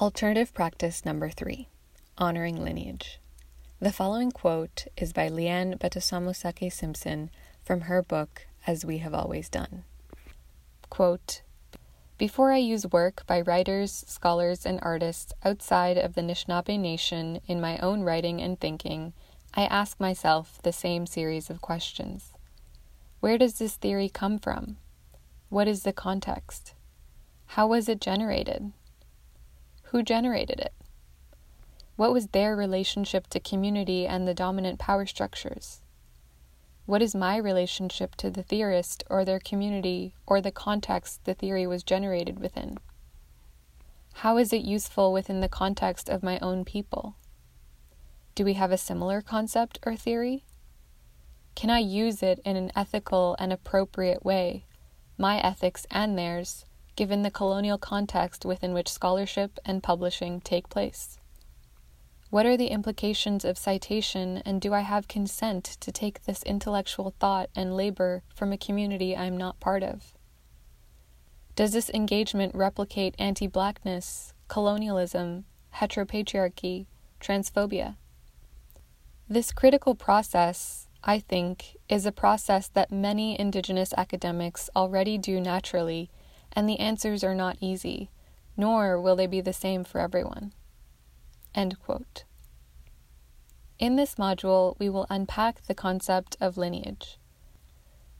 Alternative practice number three honoring lineage. The following quote is by Leanne Betasamosake Simpson from her book As We Have Always Done. Quote Before I use work by writers, scholars, and artists outside of the Anishinaabe Nation in my own writing and thinking, I ask myself the same series of questions. Where does this theory come from? What is the context? How was it generated? Who generated it? What was their relationship to community and the dominant power structures? What is my relationship to the theorist or their community or the context the theory was generated within? How is it useful within the context of my own people? Do we have a similar concept or theory? Can I use it in an ethical and appropriate way, my ethics and theirs, given the colonial context within which scholarship and publishing take place? What are the implications of citation, and do I have consent to take this intellectual thought and labor from a community I am not part of? Does this engagement replicate anti blackness, colonialism, heteropatriarchy, transphobia? This critical process, I think, is a process that many Indigenous academics already do naturally, and the answers are not easy, nor will they be the same for everyone. In this module, we will unpack the concept of lineage.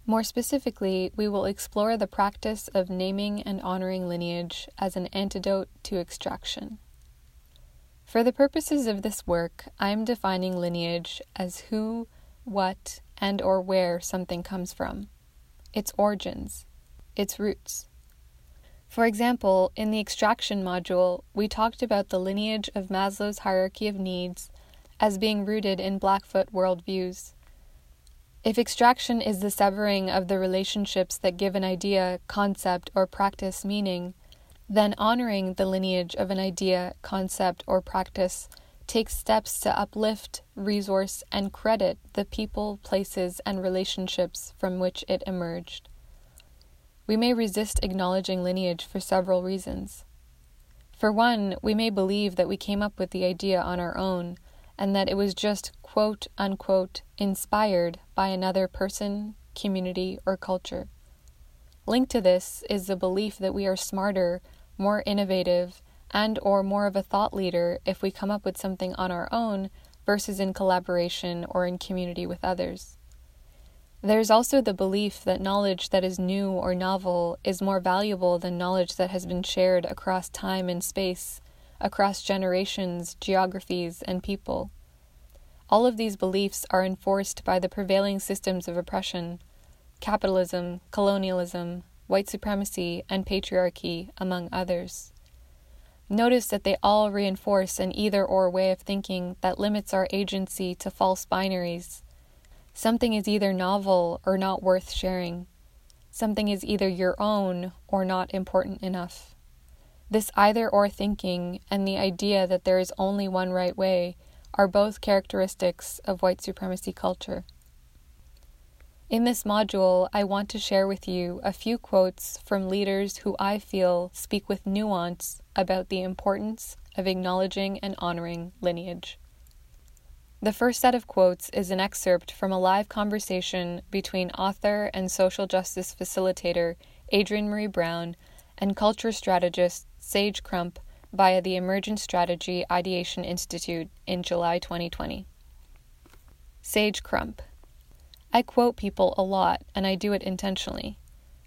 More specifically, we will explore the practice of naming and honoring lineage as an antidote to extraction. For the purposes of this work, I am defining lineage as who, what, and or where something comes from, its origins, its roots. For example, in the extraction module, we talked about the lineage of Maslow's hierarchy of needs as being rooted in Blackfoot worldviews. If extraction is the severing of the relationships that give an idea, concept, or practice meaning, then honoring the lineage of an idea, concept, or practice takes steps to uplift, resource, and credit the people, places, and relationships from which it emerged. We may resist acknowledging lineage for several reasons. For one, we may believe that we came up with the idea on our own and that it was just quote unquote inspired by another person, community, or culture. Linked to this is the belief that we are smarter, more innovative, and or more of a thought leader if we come up with something on our own versus in collaboration or in community with others. There's also the belief that knowledge that is new or novel is more valuable than knowledge that has been shared across time and space, across generations, geographies, and people. All of these beliefs are enforced by the prevailing systems of oppression capitalism, colonialism, white supremacy, and patriarchy, among others. Notice that they all reinforce an either or way of thinking that limits our agency to false binaries Something is either novel or not worth sharing. Something is either your own or not important enough. This either or thinking and the idea that there is only one right way are both characteristics of white supremacy culture. In this module, I want to share with you a few quotes from leaders who I feel speak with nuance about the importance of acknowledging and honoring lineage. The first set of quotes is an excerpt from a live conversation between author and social justice facilitator Adrienne Maree Brown and culture strategist Sage Crump via the Emergent Strategy Ideation Institute in July 2020. Sage Crump I quote people a lot, and I do it intentionally.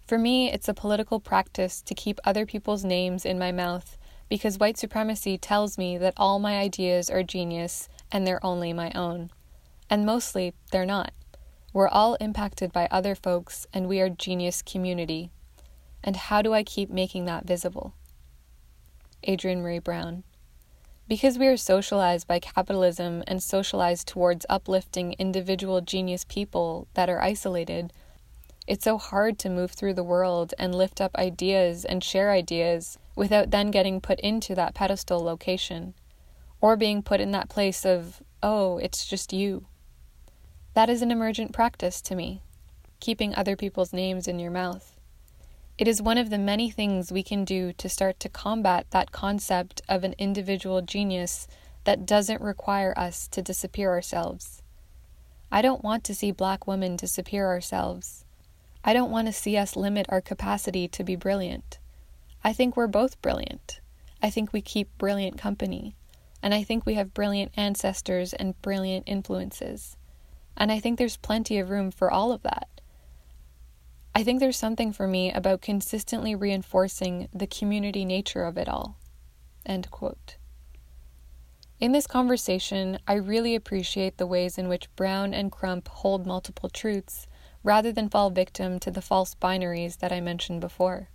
For me, it's a political practice to keep other people's names in my mouth because white supremacy tells me that all my ideas are genius and they're only my own. And mostly, they're not. We're all impacted by other folks, and we are genius community. And how do I keep making that visible? Adrienne Maree Brown. Because we are socialized by capitalism and socialized towards uplifting individual genius people that are isolated, it's so hard to move through the world and lift up ideas and share ideas without then getting put into that pedestal location or being put in that place of, oh, it's just you. That is an emergent practice to me, keeping other people's names in your mouth. It is one of the many things we can do to start to combat that concept of an individual genius that doesn't require us to disappear ourselves. I don't want to see black women disappear ourselves. I don't want to see us limit our capacity to be brilliant. I think we're both brilliant. I think we keep brilliant company. And I think we have brilliant ancestors and brilliant influences. And I think there's plenty of room for all of that. I think there's something for me about consistently reinforcing the community nature of it all. End quote. In this conversation, I really appreciate the ways in which Brown and Crump hold multiple truths rather than fall victim to the false binaries that I mentioned before.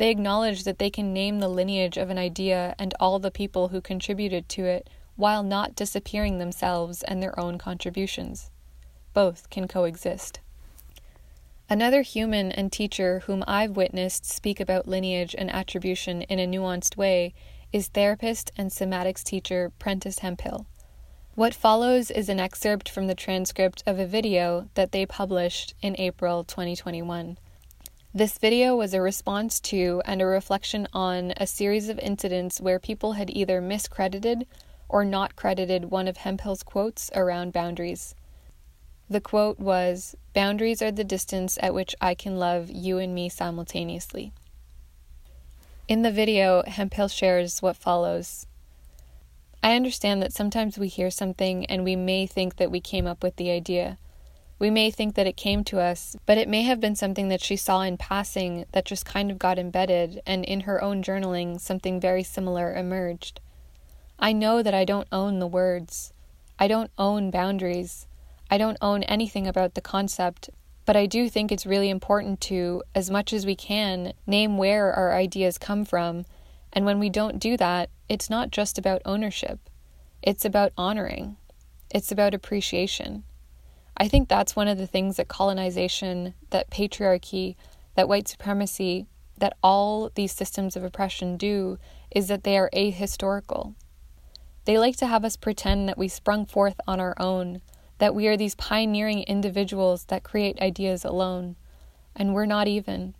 They acknowledge that they can name the lineage of an idea and all the people who contributed to it while not disappearing themselves and their own contributions. Both can coexist. Another human and teacher whom I've witnessed speak about lineage and attribution in a nuanced way is therapist and somatics teacher Prentice Hemphill. What follows is an excerpt from the transcript of a video that they published in April 2021. This video was a response to and a reflection on a series of incidents where people had either miscredited or not credited one of Hemphill's quotes around boundaries. The quote was Boundaries are the distance at which I can love you and me simultaneously. In the video, Hemphill shares what follows. I understand that sometimes we hear something and we may think that we came up with the idea. We may think that it came to us, but it may have been something that she saw in passing that just kind of got embedded, and in her own journaling, something very similar emerged. I know that I don't own the words. I don't own boundaries. I don't own anything about the concept, but I do think it's really important to, as much as we can, name where our ideas come from. And when we don't do that, it's not just about ownership, it's about honoring, it's about appreciation. I think that's one of the things that colonization, that patriarchy, that white supremacy, that all these systems of oppression do is that they are ahistorical. They like to have us pretend that we sprung forth on our own, that we are these pioneering individuals that create ideas alone, and we're not even.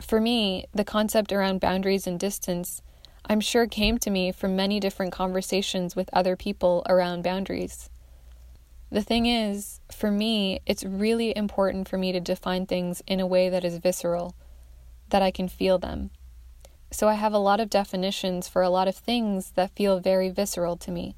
For me, the concept around boundaries and distance, I'm sure came to me from many different conversations with other people around boundaries. The thing is, for me, it's really important for me to define things in a way that is visceral, that I can feel them. So I have a lot of definitions for a lot of things that feel very visceral to me.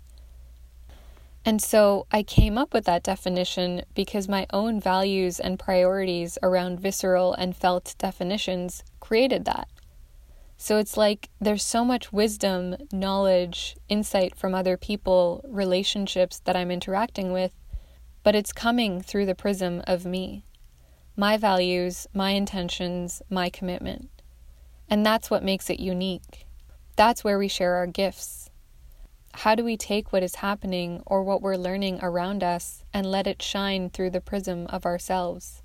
And so I came up with that definition because my own values and priorities around visceral and felt definitions created that. So it's like there's so much wisdom, knowledge, insight from other people, relationships that I'm interacting with, but it's coming through the prism of me, my values, my intentions, my commitment. And that's what makes it unique. That's where we share our gifts how do we take what is happening or what we're learning around us and let it shine through the prism of ourselves?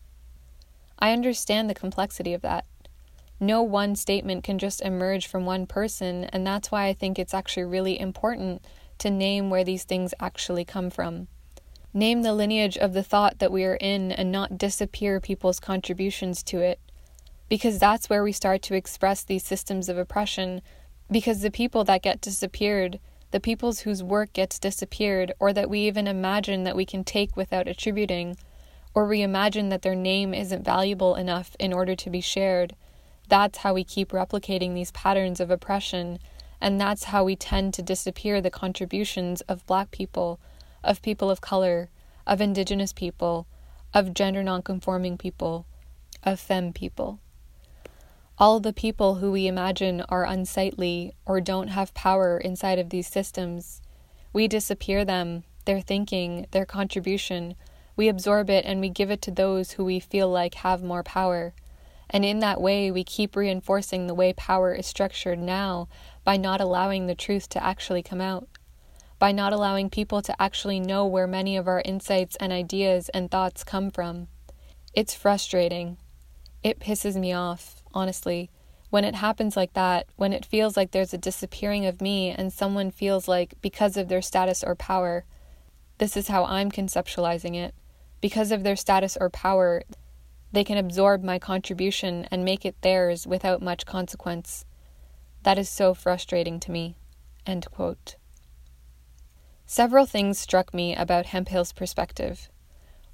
I understand the complexity of that. No one statement can just emerge from one person, and that's why I think it's actually really important to name where these things actually come from. Name the lineage of the thought that we are in and not disappear people's contributions to it. Because that's where we start to express these systems of oppression, because the people that get disappeared the peoples whose work gets disappeared, or that we even imagine that we can take without attributing, or we imagine that their name isn't valuable enough in order to be shared. That's how we keep replicating these patterns of oppression, and that's how we tend to disappear the contributions of black people, of people of color, of indigenous people, of gender nonconforming people, of femme people all the people who we imagine are unsightly or don't have power inside of these systems. We disappear them, their thinking, their contribution. We absorb it and we give it to those who we feel like have more power. And in that way, we keep reinforcing the way power is structured now by not allowing the truth to actually come out, by not allowing people to actually know where many of our insights and ideas and thoughts come from. It's frustrating. It pisses me off honestly. When it happens like that, when it feels like there's a disappearing of me and someone feels like, because of their status or power, this is how I'm conceptualizing it, because of their status or power, They can absorb my contribution and make it theirs without much consequence. That is so frustrating to me. Several things struck me about Hemphill's perspective.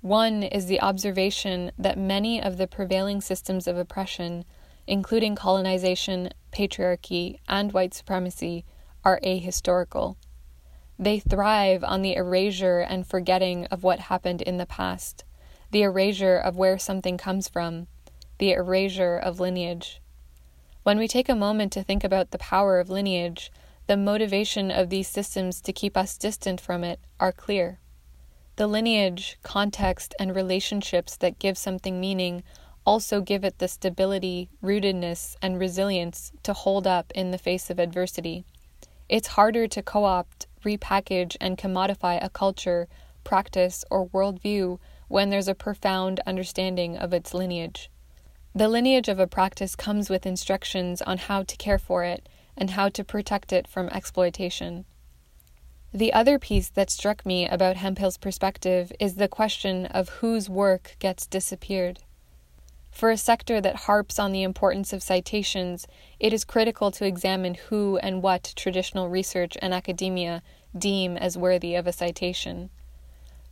One is the observation that many of the prevailing systems of oppression, including colonization, patriarchy, and white supremacy, are ahistorical. They thrive on the erasure and forgetting of what happened in the past, the erasure of where something comes from, the erasure of lineage. When we take a moment to think about the power of lineage, the motivation of these systems to keep us distant from it are clear. The lineage, context, and relationships that give something meaning also give it the stability, rootedness, and resilience to hold up in the face of adversity. It's harder to co opt, repackage, and commodify a culture, practice, or worldview when there's a profound understanding of its lineage. The lineage of a practice comes with instructions on how to care for it and how to protect it from exploitation. The other piece that struck me about Hemphill's perspective is the question of whose work gets disappeared. For a sector that harps on the importance of citations, it is critical to examine who and what traditional research and academia deem as worthy of a citation.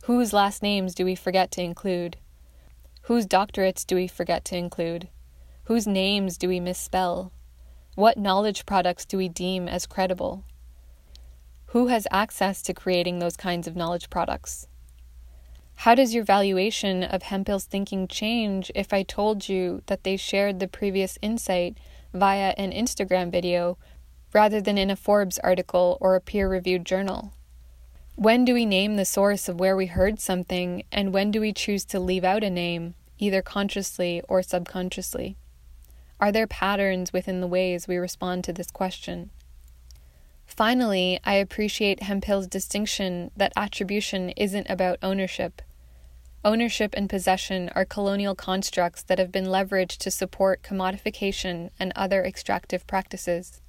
Whose last names do we forget to include? Whose doctorates do we forget to include? Whose names do we misspell? What knowledge products do we deem as credible? Who has access to creating those kinds of knowledge products? How does your valuation of Hemphill's thinking change if I told you that they shared the previous insight via an Instagram video rather than in a Forbes article or a peer reviewed journal? When do we name the source of where we heard something, and when do we choose to leave out a name, either consciously or subconsciously? Are there patterns within the ways we respond to this question? Finally, I appreciate Hemphill's distinction that attribution isn't about ownership. Ownership and possession are colonial constructs that have been leveraged to support commodification and other extractive practices.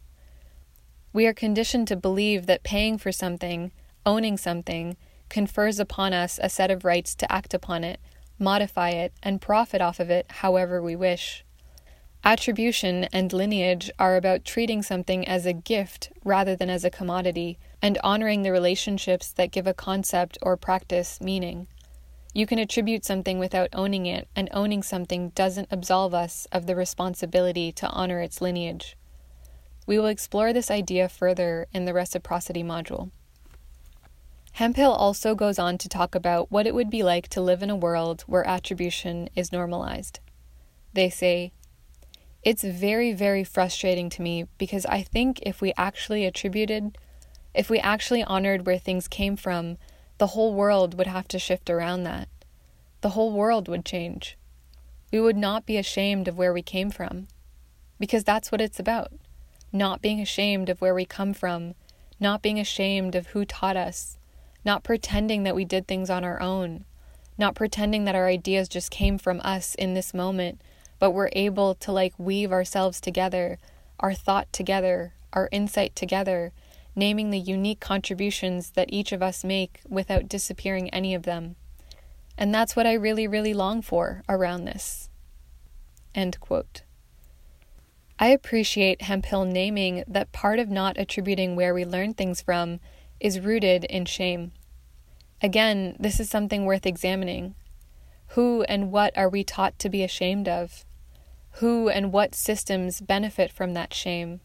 We are conditioned to believe that paying for something, owning something, confers upon us a set of rights to act upon it, modify it, and profit off of it however we wish. Attribution and lineage are about treating something as a gift rather than as a commodity, and honoring the relationships that give a concept or practice meaning. You can attribute something without owning it, and owning something doesn't absolve us of the responsibility to honor its lineage. We will explore this idea further in the reciprocity module. Hemphill also goes on to talk about what it would be like to live in a world where attribution is normalized. They say, It's very, very frustrating to me because I think if we actually attributed, if we actually honored where things came from, the whole world would have to shift around that. The whole world would change. We would not be ashamed of where we came from. Because that's what it's about not being ashamed of where we come from, not being ashamed of who taught us, not pretending that we did things on our own, not pretending that our ideas just came from us in this moment, but we're able to like weave ourselves together, our thought together, our insight together, naming the unique contributions that each of us make without disappearing any of them. And that's what I really, really long for around this. End quote. I appreciate Hemphill naming that part of not attributing where we learn things from is rooted in shame. Again, this is something worth examining. Who and what are we taught to be ashamed of? Who and what systems benefit from that shame?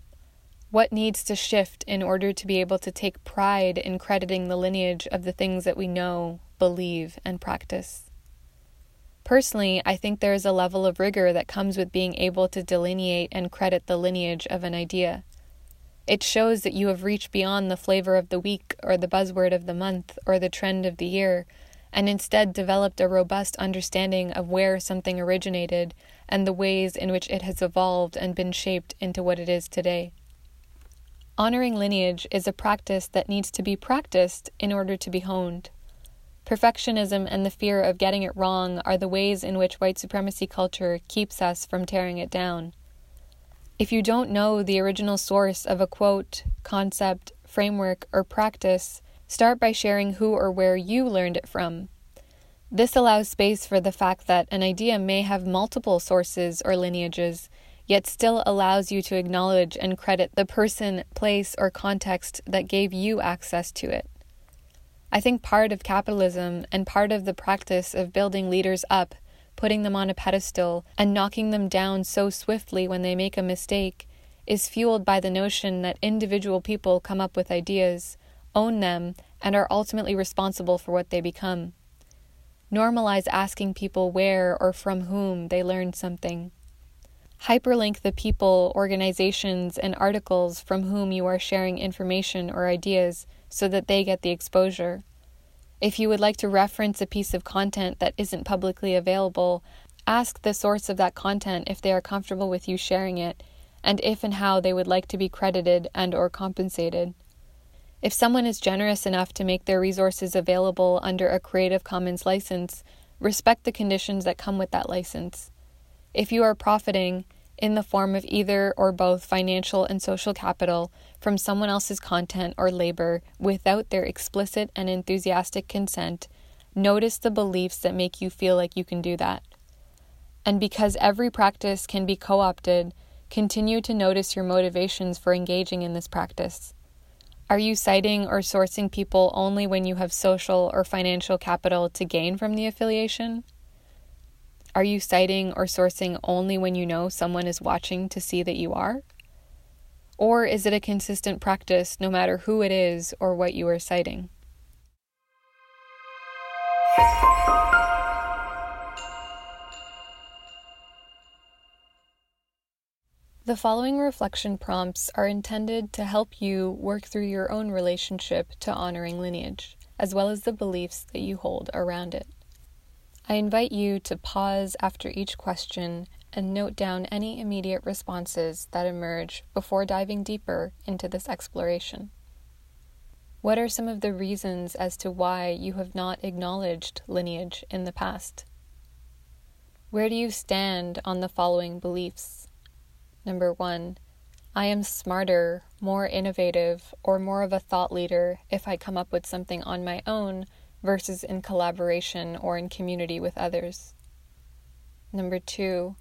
What needs to shift in order to be able to take pride in crediting the lineage of the things that we know, believe, and practice? Personally, I think there is a level of rigor that comes with being able to delineate and credit the lineage of an idea. It shows that you have reached beyond the flavor of the week or the buzzword of the month or the trend of the year and instead developed a robust understanding of where something originated and the ways in which it has evolved and been shaped into what it is today. Honoring lineage is a practice that needs to be practiced in order to be honed. Perfectionism and the fear of getting it wrong are the ways in which white supremacy culture keeps us from tearing it down. If you don't know the original source of a quote, concept, framework, or practice, start by sharing who or where you learned it from. This allows space for the fact that an idea may have multiple sources or lineages, yet still allows you to acknowledge and credit the person, place, or context that gave you access to it. I think part of capitalism and part of the practice of building leaders up, putting them on a pedestal, and knocking them down so swiftly when they make a mistake is fueled by the notion that individual people come up with ideas, own them, and are ultimately responsible for what they become. Normalize asking people where or from whom they learned something. Hyperlink the people, organizations, and articles from whom you are sharing information or ideas so that they get the exposure. If you would like to reference a piece of content that isn't publicly available, ask the source of that content if they are comfortable with you sharing it and if and how they would like to be credited and or compensated. If someone is generous enough to make their resources available under a Creative Commons license, respect the conditions that come with that license. If you are profiting, in the form of either or both financial and social capital from someone else's content or labor without their explicit and enthusiastic consent, notice the beliefs that make you feel like you can do that. And because every practice can be co opted, continue to notice your motivations for engaging in this practice. Are you citing or sourcing people only when you have social or financial capital to gain from the affiliation? Are you citing or sourcing only when you know someone is watching to see that you are? Or is it a consistent practice no matter who it is or what you are citing? The following reflection prompts are intended to help you work through your own relationship to honoring lineage, as well as the beliefs that you hold around it. I invite you to pause after each question and note down any immediate responses that emerge before diving deeper into this exploration. What are some of the reasons as to why you have not acknowledged lineage in the past? Where do you stand on the following beliefs? Number one, I am smarter, more innovative, or more of a thought leader if I come up with something on my own versus in collaboration or in community with others. Number two,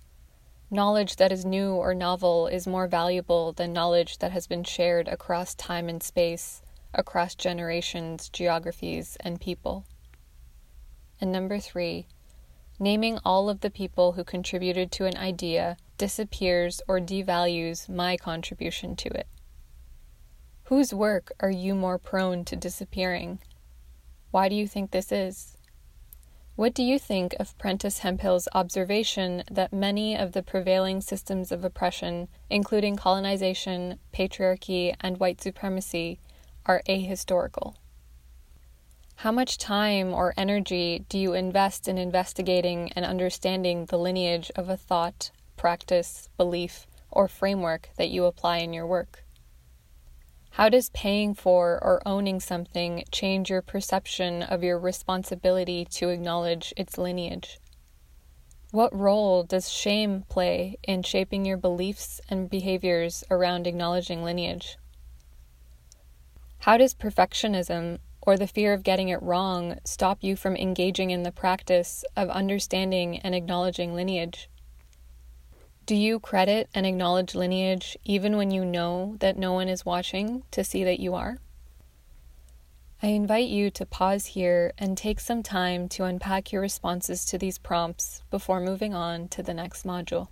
knowledge that is new or novel is more valuable than knowledge that has been shared across time and space, across generations, geographies, and people. And number three, naming all of the people who contributed to an idea disappears or devalues my contribution to it? Whose work are you more prone to disappearing? Why do you think this is? What do you think of Prentice Hemphill's observation that many of the prevailing systems of oppression, including colonization, patriarchy, and white supremacy, are ahistorical? How much time or energy do you invest in investigating and understanding the lineage of a thought, practice, belief, or framework that you apply in your work? How does paying for or owning something change your perception of your responsibility to acknowledge its lineage? What role does shame play in shaping your beliefs and behaviors around acknowledging lineage? How does perfectionism or the fear of getting it wrong stop you from engaging in the practice of understanding and acknowledging lineage? Do you credit and acknowledge lineage even when you know that no one is watching to see that you are? I invite you to pause here and take some time to unpack your responses to these prompts before moving on to the next module.